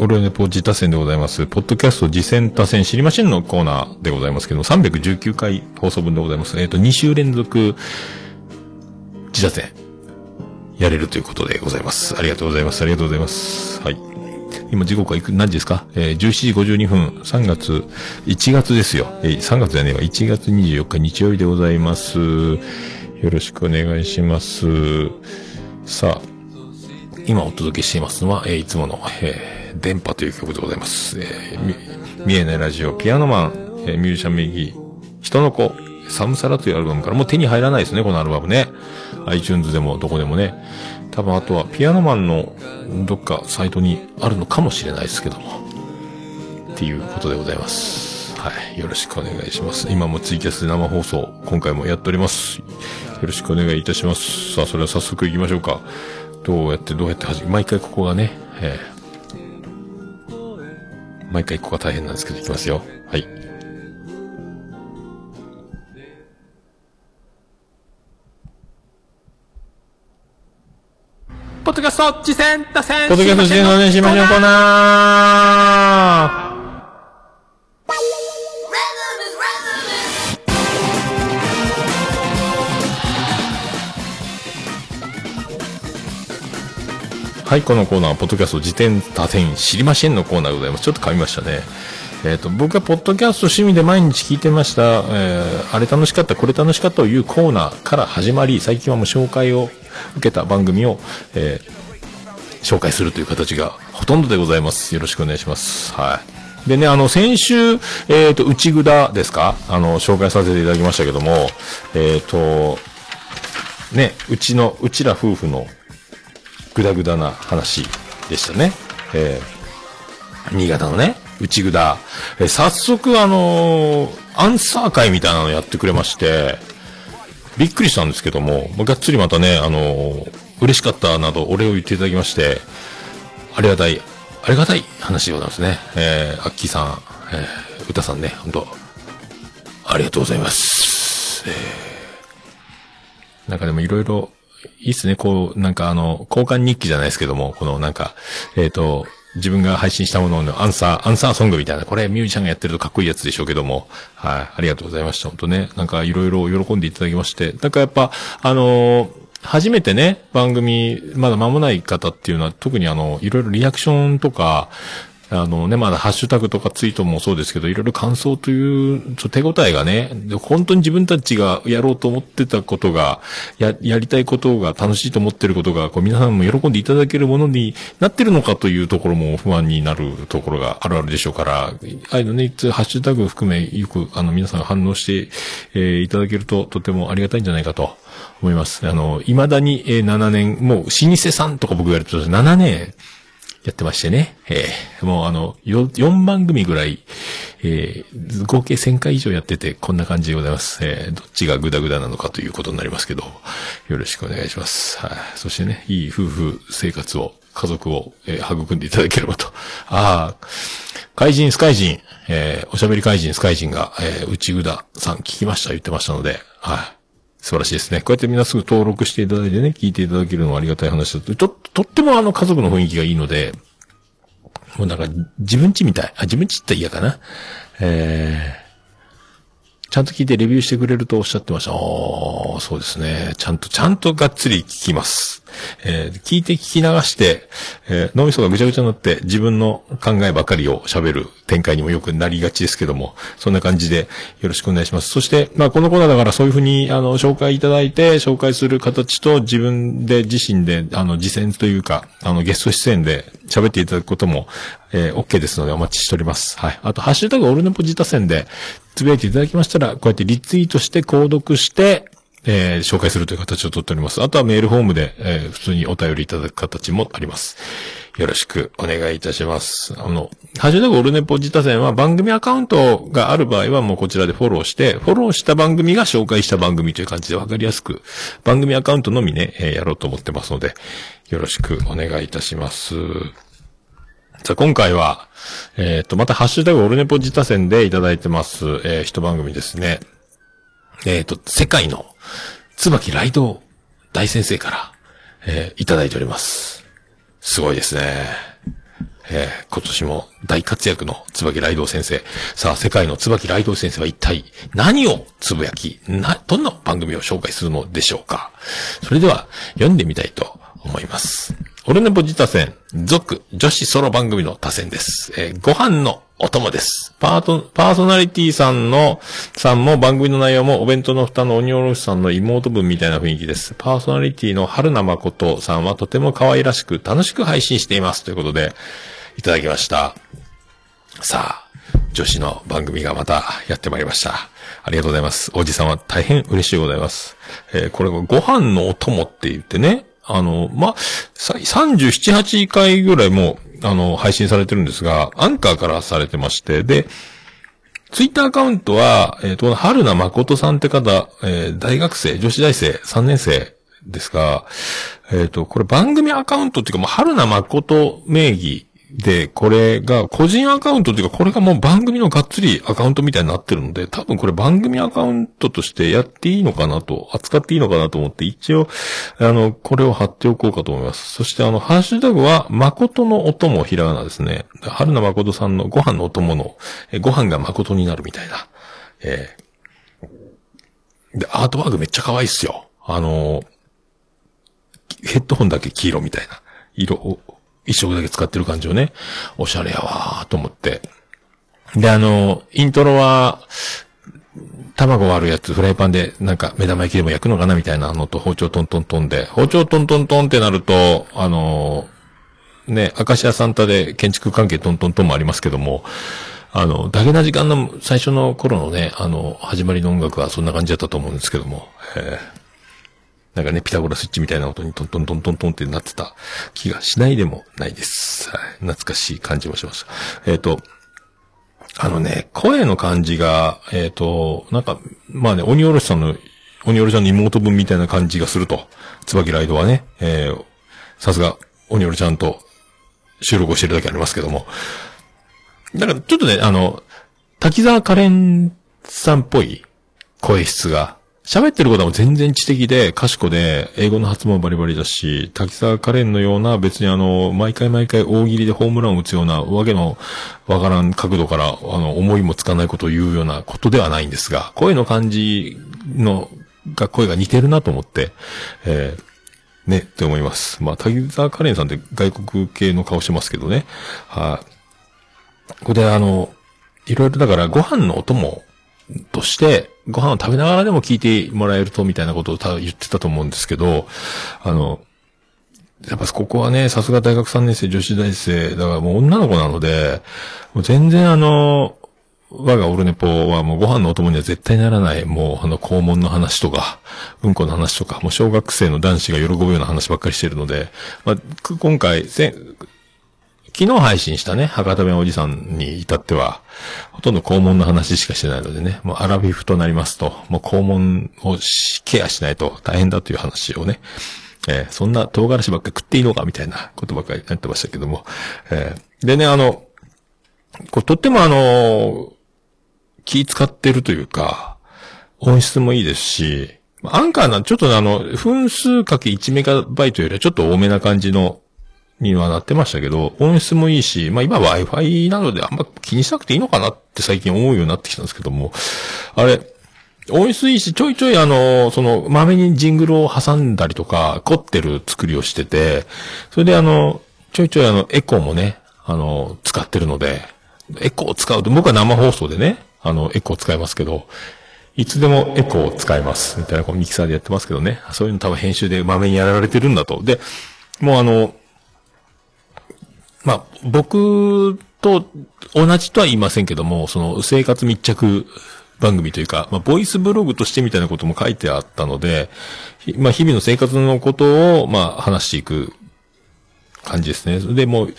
オルネポ自他戦でございます。ポッドキャスト次戦他戦知りませんのコーナーでございますけども、319回放送分でございます。えっ、と、2週連続自他戦やれるということでございます。ありがとうございます。ありがとうございます。はい。今時刻はいく、何時ですか？えー、17時52分、3月、1月ですよ。えー、3月じゃねえわ、1月24日日曜日でございます。よろしくお願いします。さあ、今お届けしていますのは、えーいつもの、えー電波という曲でございます。えー見えないラジオ、ピアノマン、えーミュージシャン名義、人の子、寒さらというアルバムからもう手に入らないですね、このアルバムね。iTunes でもどこでもね。多分あとはピアノマンのどっかサイトにあるのかもしれないですけども。っていうことでございます。はい。よろしくお願いします。今もツイキャスで生放送、今回もやっております。よろしくお願いいたします。さあ、それは早速行きましょうか。どうやってどうやって始め、毎回ここがね、えー毎回ここが大変なんですけど、いきますよ。はい。ポッドキャスト次戦打線ポッドキャストしてのね、しましょうコーナーはい、このコーナーは、ポッドキャスト辞典多点知りませんのコーナーでございます。ちょっと噛みましたね。えっ、と、僕がポッドキャスト趣味で毎日聞いてました、えー、あれ楽しかった、これ楽しかったというコーナーから始まり、最近はもう紹介を受けた番組を、えー紹介するという形がほとんどでございます。よろしくお願いします。はい。でね、あの、先週、えっ、と、内蔵ですか？あの、紹介させていただきましたけども、えっ、と、ね、うちの、うちら夫婦のぐだぐだな話でしたね。えー新潟のね、内蔵。えー早速、あのーアンサー会みたいなのやってくれまして、びっくりしたんですけども、まあがっつりまたね、あのー嬉しかったなど、お礼を言っていただきまして、ありがたい、ありがたい話でございますね。えー、アッキーさん、えー、歌さんね、本当ありがとうございます。えー、なんかでもいろいろ、いいっすね、こう、なんかあの、交換日記じゃないですけども、このなんか、えっ、と、自分が配信したもののアンサー、アンサーソングみたいな、これミュージシャンがやってるとかっこいいやつでしょうけども、はい、ありがとうございました。本当ね、なんかいろいろ喜んでいただきまして、なんかやっぱ、あのー初めてね、番組、まだ間もない方っていうのは、特にあの、いろいろリアクションとか、あのね、まだハッシュタグとかツイートもそうですけど、いろいろ感想という、ちょ手応えがね、本当に自分たちがやろうと思ってたことが、や、やりたいことが楽しいと思ってることが、こう皆さんも喜んでいただけるものになってるのかというところも不安になるところがあるあるでしょうから、ああいうのね、いつハッシュタグ含め、よく、あの、皆さんが反応して、えーいただけると、とてもありがたいんじゃないかと思います。あの、未だに、えー7年、もう、老舗さんとか僕がやると、7年、やってましてね。えーもうあの、よ4番組ぐらい、えー合計1000回以上やってて、こんな感じでございます。えーどっちがグダグダなのかということになりますけど、よろしくお願いします。はい。そしてね、いい夫婦生活を、家族を、えー育んでいただければと。ああ、怪人、スカイ人、えーおしゃべり怪人、スカイ人が、えー内ぐださん聞きました、言ってましたので、はい。素晴らしいですね。こうやってみんなすぐ登録していただいてね、聞いていただけるのはありがたい話だと。ちょっと、とってもあの家族の雰囲気がいいので、もうなんか自分家みたい。あ、自分ちって嫌かな。えー、ちゃんと聞いてレビューしてくれるとおっしゃってました。ああ、そうですね。ちゃんと、ちゃんとがっつり聞きます。えー聞いて聞き流して、えー脳みそがぐちゃぐちゃになって自分の考えばかりを喋る展開にもよくなりがちですけども、そんな感じでよろしくお願いします。そして、まあこのコーナーだからそういうふうに、あの、紹介いただいて、紹介する形と自分で自身で、あの、実践というか、あの、ゲスト出演で喋っていただくことも、えー OK ですのでお待ちしております。はい。あと、ハッシュタグオルネポジタ戦で、つぶやいていただきましたら、こうやってリツイートして、購読して、えー紹介するという形をとっております。あとはメールフォームで、えー普通にお便りいただく形もあります。よろしくお願いいたします。あの、ハッシュタグオルネポ自他戦は番組アカウントがある場合はもうこちらでフォローして、フォローした番組が紹介した番組という感じでわかりやすく、番組アカウントのみね、えーやろうと思ってますので、よろしくお願いいたします。さあ、今回は、えっ、と、またハッシュタグオルネポ自他戦でいただいてます、えー一番組ですね。えっ、と、世界の椿ライド大先生から、えーいただいております。すごいですね。えー今年も大活躍の椿ライド先生。さあ、世界の椿ライド先生は一体何をつぶやき、な、どんな番組を紹介するのでしょうかそれでは、読んでみたいと思います。オルネポジタ戦、続、女子ソロ番組の多戦です。えーご飯のお供です。パート、パーソナリティさんの、さんも番組の内容もお弁当の蓋の鬼おろしさんの妹分みたいな雰囲気です。パーソナリティの春名誠さんはとても可愛らしく楽しく配信しています。ということで、いただきました。さあ、女子の番組がまたやってまいりました。ありがとうございます。おじさんは大変嬉しいございます。えーこれご飯のお供って言ってね、あの、ま、37、8回ぐらいも、あの、配信されてるんですが、アンカーからされてまして、で、ツイッターアカウントは、えっ、と、春名誠さんって方、えー大学生、女子大生、3年生ですが、えっ、と、これ番組アカウントっていうか、もう春名誠名義で、これが個人アカウントっていうか、これがもう番組のがっつりアカウントみたいになってるので、多分これ番組アカウントとしてやっていいのかなと、扱っていいのかなと思って、一応、あの、これを貼っておこうかと思います。そしてあの、ハッシュタグは、誠のお供ひらがなですね。春名誠さんのご飯のお供の、えご飯が誠になるみたいな。えーで、アートワークめっちゃ可愛いっすよ。あのヘッドホンだけ黄色みたいな。色を、一色だけ使ってる感じをね、おしゃれやわーと思って。で、あの、イントロは、卵割るやつ、フライパンで、なんか、目玉焼きでも焼くのかなみたいなのと、包丁トントントンで、包丁トントントンってなると、あの、ね、アカシアサンタで建築関係トントントンもありますけども、あの、ダゲな時間の最初の頃のね、あの、始まりの音楽はそんな感じだったと思うんですけども、えー。なんかね、ピタゴラスイッチみたいな音にトントントントントンってなってた気がしないでもないです。懐かしい感じもしました。えっ、と、あのね、声の感じが、えっ、と、なんか、まあね、鬼おろしさんの、鬼おろしさんの妹分みたいな感じがすると。椿ライドはね、えー、さすが、鬼おろちゃんと収録をしてるだけありますけども。だから、ちょっとね、あの、滝沢カレンさんっぽい声質が、喋ってることは全然知的で、賢で、英語の発音もバリバリだし、滝沢カレンのような別にあの、毎回毎回大喜利でホームランを打つような、わけのわからん角度から、あの、思いもつかないことを言うようなことではないんですが、声の感じの、が、声が似てるなと思って、えーね、って思います。まあ、滝沢カレンさんって外国系の顔してますけどね。はい、ここであの、いろいろだからご飯のお供として、ご飯を食べながらでも聞いてもらえると、みたいなことを言ってたと思うんですけど、あの、やっぱここはね、さすが大学3年生、女子大生、だからもう女の子なので、もう全然あの、我がオルネポはもうご飯のお供には絶対ならない、もうあの肛門の話とか、うんこの話とか、もう小学生の男子が喜ぶような話ばっかりしてるので、まあ、今回、昨日配信したね、博多弁おじさんに至っては、ほとんど肛門の話しかしてないのでね、もうアラビフとなりますと、もう肛門をケアしないと大変だという話をね、えーそんな唐辛子ばっか食っていいのかみたいなことばっかりやってましたけども、えーでね、あの、これとってもあの、気使ってるというか、音質もいいですし、アンカーなちょっとあの、分数かけ1メガバイトよりはちょっと多めな感じの、にはなってましたけど、音質もいいし、まあ今 Wi-Fi なのであんま気にしなくていいのかなって最近思うようになってきたんですけども、あれ、音質いいし、ちょいちょいあの、その、豆にジングルを挟んだりとか、凝ってる作りをしてて、それであの、ちょいちょいあの、エコーもね、あの、使ってるので、エコーを使うと、僕は生放送でね、あの、エコー使いますけど、いつでもエコーを使います。みたいな、こうミキサーでやってますけどね。そういうの多分編集で豆にやられてるんだと。で、もうあの、まあ、僕と同じとは言いませんけども、その生活密着番組というか、まあ、ボイスブログとしてみたいなことも書いてあったので、まあ、日々の生活のことを、まあ、話していく感じですね。で、もう、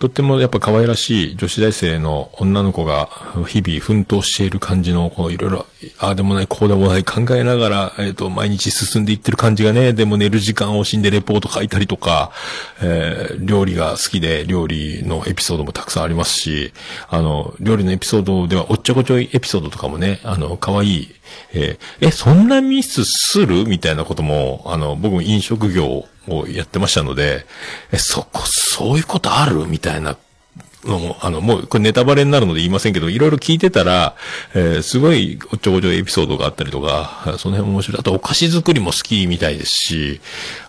とってもやっぱ可愛らしい女子大生の女の子が日々奮闘している感じの、こういろいろ、ああでもない、こうでもない考えながら、えっ、と、毎日進んでいってる感じがね、でも寝る時間を惜しんでレポート書いたりとか、え、料理が好きで料理のエピソードもたくさんありますし、あの、料理のエピソードではおっちょこちょいエピソードとかもね、あの、可愛い、ええ、そんなミスする？みたいなことも、あの、僕も飲食業をやってましたので、え、そこ、そういうことある？みたいなのも、あの、もう、これネタバレになるので言いませんけど、いろいろ聞いてたら、えーすごいおちょこちょエピソードがあったりとか、その辺も面白い。あと、お菓子作りも好きみたいですし、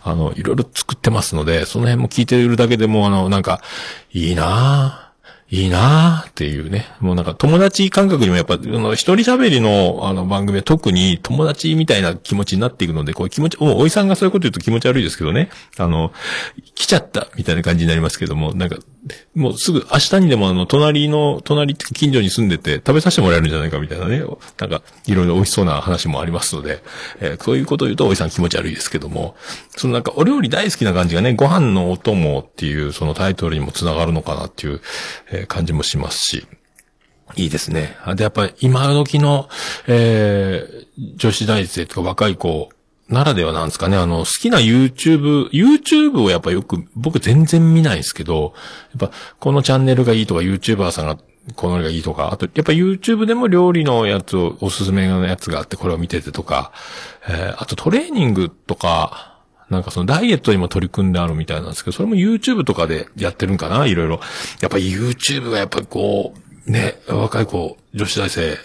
あの、いろいろ作ってますので、その辺も聞いてるだけでも、あの、なんか、いいなぁ。いいなーっていうね。もうなんか友達感覚にもやっぱ、あの、一人喋りのあの番組は特に友達みたいな気持ちになっていくので、こう気持ち、もうおいさんがそういうこと言うと気持ち悪いですけどね。あの、来ちゃったみたいな感じになりますけども、なんか、もうすぐ明日にでもあの、隣の、隣って近所に住んでて食べさせてもらえるんじゃないかみたいなね。なんか、いろいろ美味しそうな話もありますので、えーそういうことを言うとおいさん気持ち悪いですけども、そのなんかお料理大好きな感じがね、ご飯のお供っていうそのタイトルにもつながるのかなっていう、えー感じもしますし、いいですね。で、やっぱり今時の、えー、女子大生とか若い子ならではなんですかね。あの、好きな YouTube、YouTube をやっぱよく、僕全然見ないですけど、やっぱこのチャンネルがいいとか YouTuber さんがこのがいいとか、あと、やっぱ YouTube でも料理のやつを、おすすめのやつがあって、これを見ててとか、えーあとトレーニングとか、なんかそのダイエットにも取り組んであるみたいなんですけど、それも YouTube とかでやってるんかないろいろ。やっぱ YouTube がやっぱこう、ね、若い子、女子大生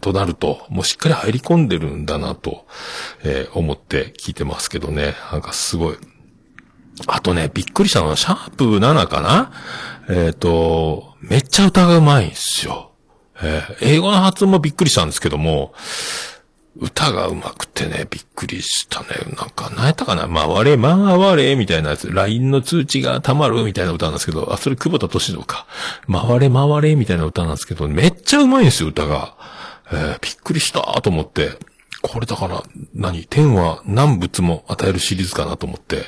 となると、もうしっかり入り込んでるんだなと、えー思って聞いてますけどね。なんかすごい。あとね、びっくりしたのは、シャープ7かな？えっ、と、めっちゃ歌がうまいんすよ。えー英語の発音もびっくりしたんですけども、歌がうまくてね、びっくりしたね。なんか、何やったかな回れ、回れ、みたいなやつ。LINE の通知が溜まるみたいな歌なんですけど、あ、それ久保田敏郎か。回れ、回れ、みたいな歌なんですけど、めっちゃうまいんですよ、歌が。えーびっくりしたと思って。これだから、何？天は何物も与えるシリーズかなと思って、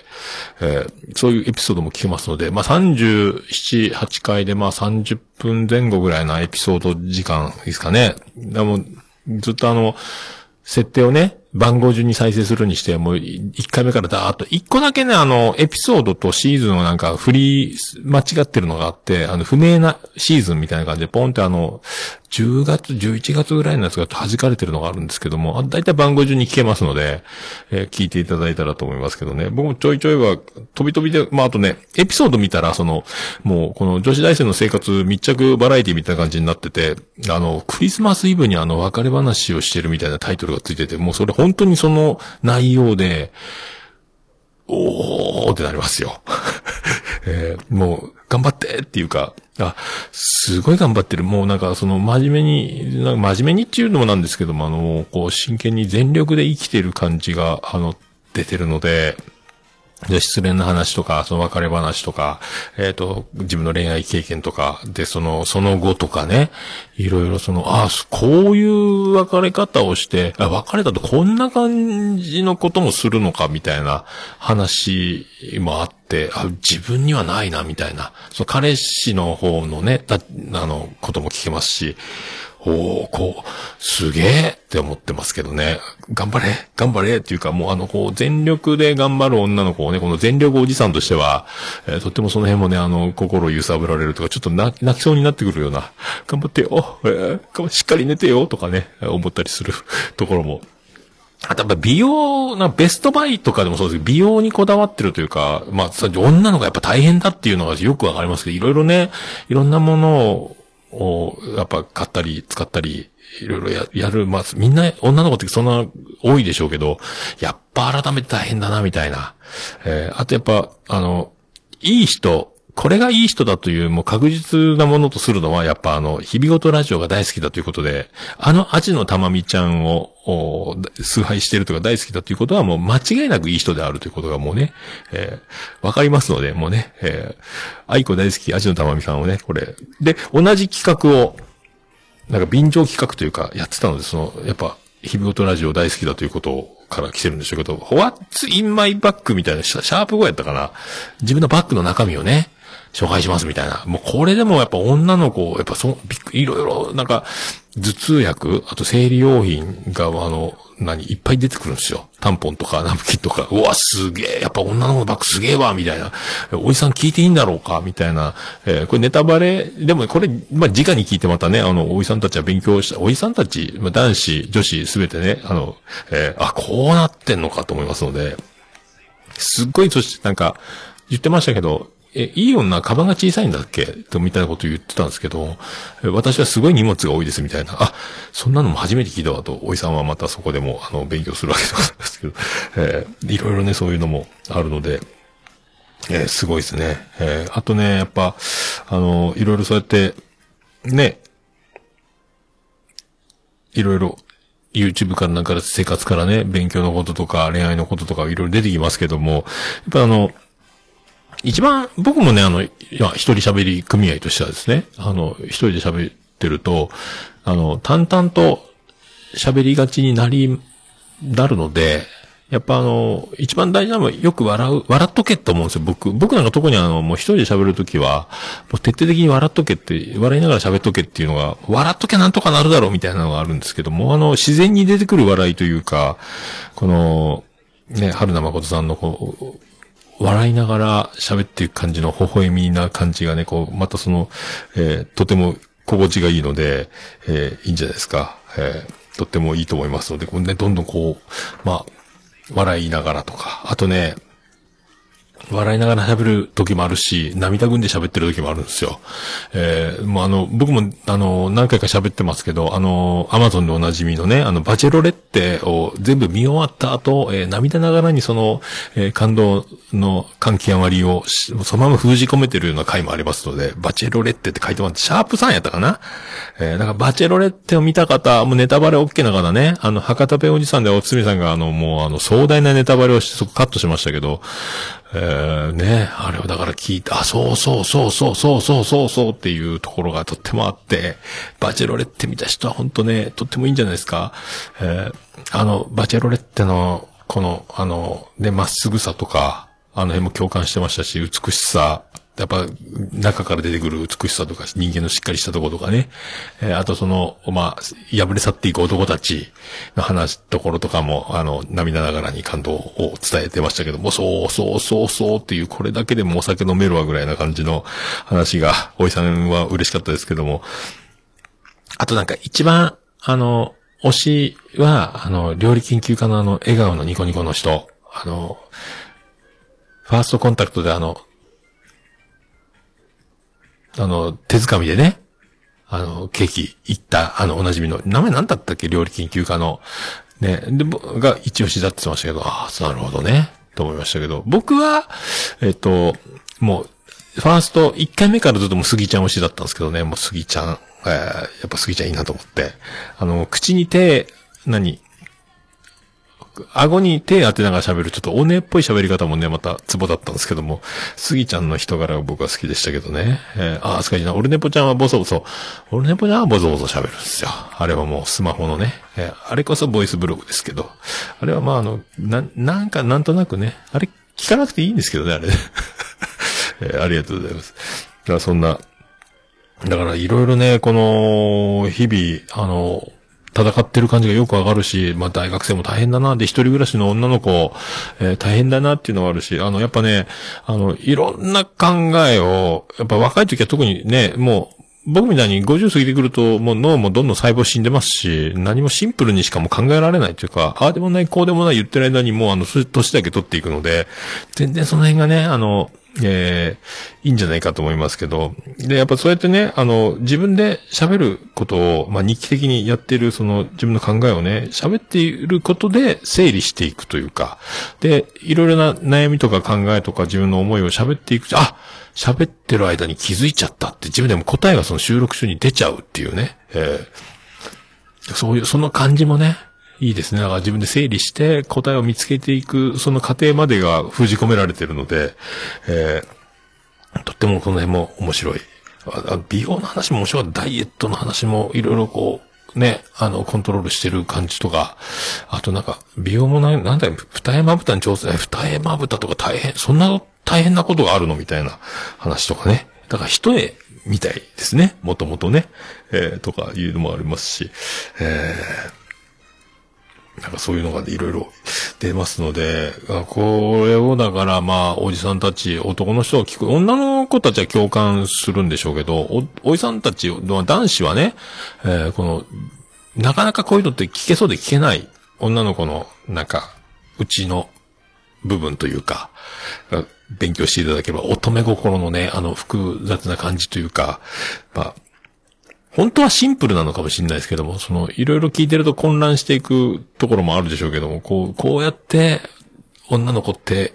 えーそういうエピソードも聞けますので、まあ、37、8回で、まあ、30分前後ぐらいなエピソード時間ですかね。でも、ずっとあの、設定をね、番号順に再生するにして、もう1回目からダーっと、1個だけね、あの、エピソードとシーズンをなんか振り間違ってるのがあって、あの、不明なシーズンみたいな感じで、ポンってあの、10月、11月ぐらいのやつが弾かれてるのがあるんですけども、あだいたい番号順に聞けますので、えー聞いていただいたらと思いますけどね。僕もちょいちょいは、飛び飛びで、まあ、あとね、エピソード見たら、その、もう、この女子大生の生活密着バラエティみたいな感じになってて、あの、クリスマスイブにあの、別れ話をしてるみたいなタイトルがついてて、もうそれ本当にその内容で、おーってなりますよ。えーもう、頑張ってっていうか、あ、すごい頑張ってる。もうなんか、その、真面目に、なんか真面目にっていうのもなんですけども、あの、こう、真剣に全力で生きてる感じが、あの、出てるので、で、失恋の話とか、その別れ話とか、えっ、と、自分の恋愛経験とか、で、その、その後とかね、いろいろその、ああこういう別れ方をして、あ別れたとこんな感じのこともするのか、みたいな話もあって、あ、自分にはないな、みたいな。その彼氏の方のね、だあの、ことも聞けますし、おー、こう、すげえって思ってますけどね。頑張れ頑張れっていうか、もうあの、こう、全力で頑張る女の子をね、この全力おじさんとしては、えーとってもその辺もね、あの、心揺さぶられるとか、ちょっと泣きそうになってくるような、頑張ってよ、えーしっかり寝てよ、とかね、思ったりするところもあとやっぱ美容、なベストバイとかでもそうですけど、美容にこだわってるというか、まあ、女の子がやっぱ大変だっていうのがよくわかりますけど、いろいろね、いろんなものを、をやっぱ買ったり、使ったり、いろいろや、やる。まあ、みんな、女の子ってそんな多いでしょうけど、やっぱ改めて大変だな、みたいな。えーあとやっぱ、あの、いい人、これがいい人だというもう確実なものとするのは、やっぱあの、日々ごとラジオが大好きだということで、あのアジのたまみちゃんを、崇拝してるとか大好きだということはもう間違いなくいい人であるということがもうね、えーわかりますので、もうね、えー愛子大好きアジのたまみさんをね、これ。で、同じ企画を、なんか便乗企画というか、やってたので、その、やっぱ、日々ごとラジオ大好きだということから来てるんでしょうけど、What's in my bag みたいな、シャープ5やったかな。自分のバッグの中身をね、紹介しますみたいな。もうこれでもやっぱ女の子、やっぱそ、びっくいろいろ、なんか、頭痛薬、あと生理用品が、あの、何、いっぱい出てくるんですよ。タンポンとかナプキンとか、うわ、すげえ、やっぱ女の子のバッグすげえわ、みたいな。おじさん聞いていいんだろうか、みたいな。えー、これネタバレ、でもこれ、まあ、直に聞いてまたね、あの、おじさんたちは勉強した、おじさんたち、まあ、男子、女子、すべてね、あの、えー、あ、こうなってんのかと思いますので、すっごい、そしてなんか、言ってましたけど、え、いい女、カバンが小さいんだっけ？と、みたいなこと言ってたんですけど、私はすごい荷物が多いです、みたいな。あ、そんなのも初めて聞いたわと、おいさんはまたそこでも、あの、勉強するわけなんですけど、えー、いろいろね、そういうのもあるので、えー、すごいですね。えー、あとね、やっぱ、あの、いろいろそうやって、ね、いろいろ、YouTube からなんか生活からね、勉強のこととか恋愛のこととかいろいろ出てきますけども、やっぱあの、一番、僕もね、あの、いや、一人喋り組合としてはですね、あの、一人で喋ってると、あの、淡々と喋りがちになり、なるので、やっぱあの、一番大事なのはよく笑う、笑っとけって思うんですよ、僕。僕なんか特にあの、もう一人で喋るときは、もう徹底的に笑っとけって、笑いながら喋っとけっていうのが、笑っとけなんとかなるだろうみたいなのがあるんですけども、あの、自然に出てくる笑いというか、この、ね、春名誠さんのこう、笑いながら喋っていく感じの微笑みな感じがね、こう、またその、えー、とても心地がいいので、えー、いいんじゃないですか。えー、とってもいいと思いますので、これね、どんどんこう、まあ、笑いながらとか、あとね、笑いながら喋る時もあるし、涙ぐんで喋ってる時もあるんですよ。えー、もうあの、僕も、あの、何回か喋ってますけど、あの、アマゾンでおなじみのね、あの、バチェロレッテを全部見終わった後、えー、涙ながらにその、えー、感動の感極まりを、そのまま封じ込めてるような回もありますので、バチェロレッテって書いてもらって、シャープさんやったかな？えー、だからバチェロレッテを見た方、もうネタバレ OK な方ね、あの、博多ペおじさんでおつみさんがあの、もうあの、壮大なネタバレをし、そこカットしましたけど、えー、ね、あれをだから聞いた、あ、そうそうそうそうそうそうそうそうっていうところがとってもあって、バチェロレッテ見た人は本当ね、とってもいいんじゃないですか。えー、あの、バチェロレッテの、この、あの、ね、まっすぐさとか、あの辺も共感してましたし、美しさ、やっぱ、中から出てくる美しさとか、人間のしっかりしたところとかね。えー、あとその、まあ、破れ去っていく男たちの話、ところとかも、あの、涙ながらに感動を伝えてましたけども、そうそうそうそうっていう、これだけでもお酒飲めるわぐらいな感じの話が、おいさんは嬉しかったですけども。あとなんか一番、あの、推しは、あの、料理研究家のあの、笑顔のニコニコの人。あの、ファーストコンタクトであの、あの、手づかみでね、あの、ケーキ行った、あの、おなじみの、名前何だったっけ？料理研究家の。ね、で、が一押しだって言ってましたけど、ああ、なるほどね。と思いましたけど、僕は、えっと、もう、ファースト、1回目からずっともう杉ちゃん推しだったんですけどね、もう杉ちゃん、えー、やっぱ杉ちゃんいいなと思って。あの、口に手、何？顎に手当てながら喋る、ちょっとおねっぽい喋り方もね、またツボだったんですけども、スギちゃんの人柄が僕は好きでしたけどね。えー、ああ、スカイちゃん、オルネポちゃんはボソボソ、オルネポちゃんはボソボソ喋るんですよ。あれはもうスマホのね、えー、あれこそボイスブログですけど、あれはまああの、な、なんかなんとなくね、あれ聞かなくていいんですけどね、あれ。えー、ありがとうございます。だからそんな、だからいろいろね、この、日々、あの、戦ってる感じがよくわかるし、まあ大学生も大変だな、で一人暮らしの女の子、えー、大変だなっていうのがあるし、あの、やっぱね、あの、いろんな考えを、やっぱ若い時は特にね、もう、僕みたいに50過ぎてくると、もう脳もどんどん細胞死んでますし、何もシンプルにしかも考えられないというか、ああでもない、こうでもない言ってる間にもうあの、年だけ取っていくので、全然その辺がね、あの、えー、いいんじゃないかと思いますけど、で、やっぱそうやってね、あの、自分で喋ることを、まあ、日記的にやってる、その、自分の考えをね、喋っていることで整理していくというか、で、いろいろな悩みとか考えとか自分の思いを喋っていくあ喋ってる間に気づいちゃったって自分でも答えがその収録中に出ちゃうっていうね、えー、そういう、その感じもね、いいですね。だから自分で整理して答えを見つけていく、その過程までが封じ込められてるので、えー、とってもこの辺も面白い。美容の話も面白い。ダイエットの話もいろいろこうね、あの、コントロールしてる感じとか、あとなんか、美容もない、なんだよ、二重まぶたに調整、二重まぶたとか大変、そんな大変なことがあるのみたいな話とかね。だから一重みたいですね。もともとね。えー、とかいうのもありますし、えー、なんかそういうのがいろいろ出ますので、これをだからまあ、おじさんたち、男の人は聞く、女の子たちは共感するんでしょうけど、お、おじさんたち、男子はね、えー、この、なかなかこういうのって聞けそうで聞けない女の子の、なんか、うちの部分というか、勉強していただければ、乙女心のね、あの複雑な感じというか、まあ、本当はシンプルなのかもしれないですけども、その、いろいろ聞いてると混乱していくところもあるでしょうけども、こう、こうやって、女の子って、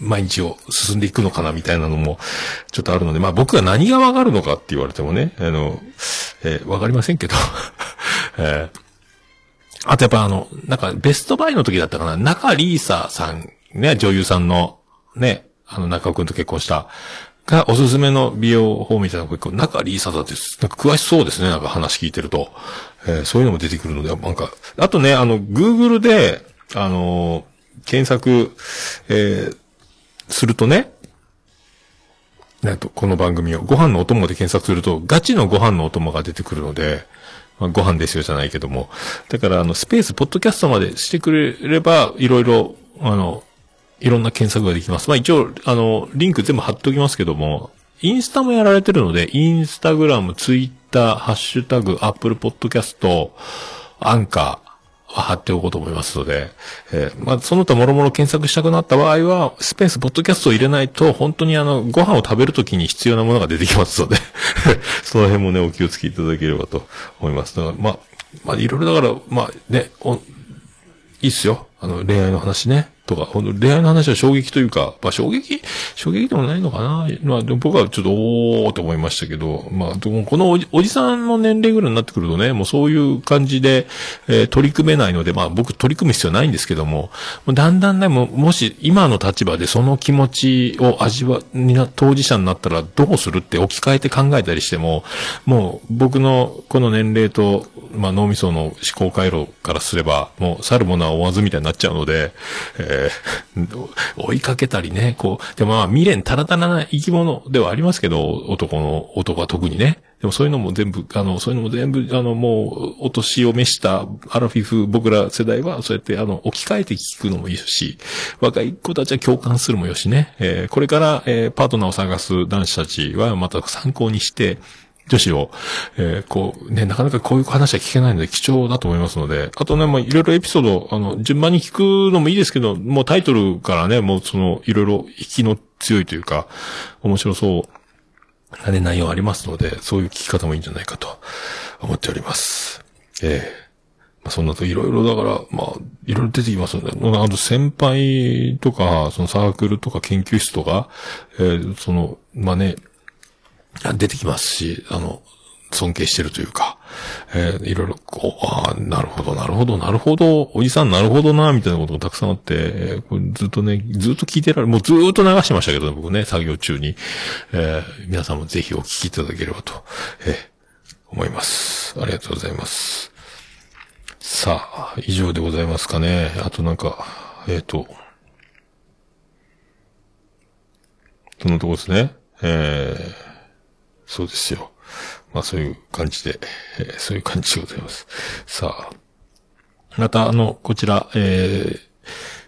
毎日を進んでいくのかなみたいなのも、ちょっとあるので、まあ僕が何がわかるのかって言われてもね、あの、えー、わかりませんけど、えー、あとやっぱあの、なんかベストバイの時だったかな、中リーサさん、ね、女優さんの、ね、あの中尾くんと結婚した、がおすすめの美容法みたいなのが、中リーサだって、なんか詳しそうですね、なんか話聞いてると。えー、そういうのも出てくるので、なんか、あとね、あの、Google で、あのー、検索、えー、するとね、なんと、この番組を、ご飯のお供で検索すると、ガチのご飯のお供が出てくるので、まあ、ご飯ですよじゃないけども。だから、あの、スペース、ポッドキャストまでしてくれれば、いろいろ、あの、いろんな検索ができます。まあ一応、あの、リンク全部貼っておきますけども、インスタもやられてるので、インスタグラム、ツイッター、ハッシュタグ、アップルポッドキャスト、アンカー、は貼っておこうと思いますので、えー、まあ、その他もろもろ検索したくなった場合は、スペース、ポッドキャストを入れないと、本当にあの、ご飯を食べるときに必要なものが出てきますので その辺もね、お気をつけいただければと思います。だから、まあ、まあ、いろいろだから、まあ、ね、お、いいっすよ。あの、恋愛の話ね。とか、ほんと恋愛の話は衝撃というか、まあ衝撃？衝撃でもないのかな？まあでも僕はちょっとおーと思いましたけど、まあでもこのおじおじさんの年齢ぐらいになってくるとね、もうそういう感じで、えー、取り組めないので、まあ僕取り組む必要ないんですけども、もうだんだんね、ももし今の立場でその気持ちを味わ、にな、当事者になったらどうするって置き換えて考えたりしても、もう僕のこの年齢と、まあ脳みその思考回路からすれば、もう去るものは追わずみたいになっちゃうので、えー 追いかけたりね、こう、でもまあ未練たらたらな生き物ではありますけど、男の、男は特にね。でもそういうのも全部、あの、そういうのも全部、あの、もう、お年を召したアラフィフ、僕ら世代は、そうやって、あの、置き換えて聞くのもいいし、若い子たちは共感するもよしね。えー、これから、えー、パートナーを探す男子たちは、また参考にして、女子を、えー、こう、ね、なかなかこういう話は聞けないので貴重だと思いますので、あとね、まあ、いろいろエピソード、あの、順番に聞くのもいいですけど、もうタイトルからね、もうその、いろいろ引きの強いというか、面白そうなね、内容ありますので、そういう聞き方もいいんじゃないかと思っております。ええーまあ、そんなといろいろだから、まあ、いろいろ出てきますので、あと先輩とか、そのサークルとか研究室とか、えー、その、まあね、出てきますし、あの、尊敬してるというか、えー、いろいろ、こう、ああ、なるほど、なるほど、なるほど、おじさんなるほどな、みたいなことがたくさんあって、えー、これずっとね、ずっと聞いてられる、もうずっと流してましたけど、僕ね、作業中に、えー、皆さんもぜひお聞きいただければと、えー、思います。ありがとうございます。さあ、以上でございますかね。あとなんか、えっ、ー、と、そのとこですね。えーそうですよ。まあそういう感じで、えー、そういう感じでございます。さあ。またあの、こちら、えー、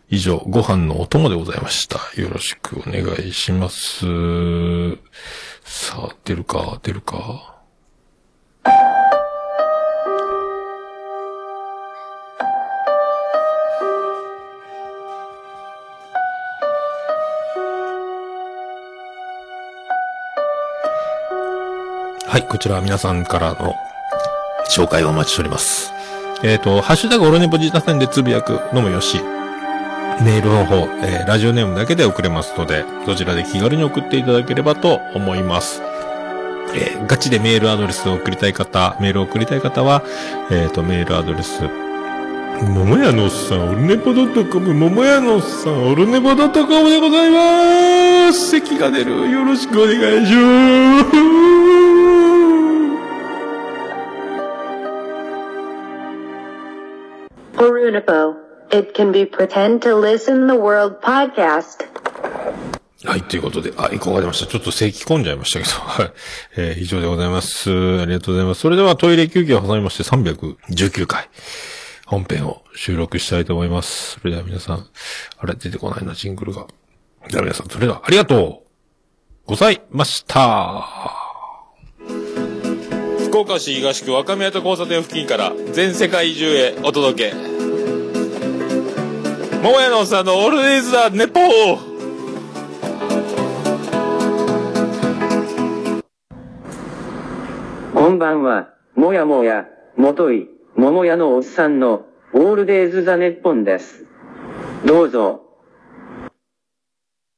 以上、ご飯のお供でございました。よろしくお願いします。さあ、出るか、出るか。はい、こちら皆さんからの紹介をお待ちしております。えっ、ー、と、ハッシュタグオルネポジタ戦でつぶやくのもよし、メールの方、えー、ラジオネームだけで送れますので、そちらで気軽に送っていただければと思います。えー、ガチでメールアドレスを送りたい方、メールを送りたい方は、えっ、ー、と、メールアドレス、ももやのさん、オルネポドットコム、ももやのさん、オルネポドットコムでございます。席が出る。よろしくお願いします。Forunipo. It can be pretend to listen the world podcast. はい、ということで、あ、一個が出ました？ちょっと咳込んじゃいましたけど、はい。えー以上でございます。ありがとうございます。それではトイレ休憩を挟みまして319回、本編を収録したいと思います。それでは皆さん、あれ、出てこないな、ジングルが。じゃあ皆さん、それではありがとうございました。福岡市東区若宮と交差点付近から全世界中へお届け。もやのさんのオールデイズ・ザ・ネポー。こんばんは、もやもや、もとい、ももやのおっさんの、オールデイズ・ザ・ネッポンです。どうぞ、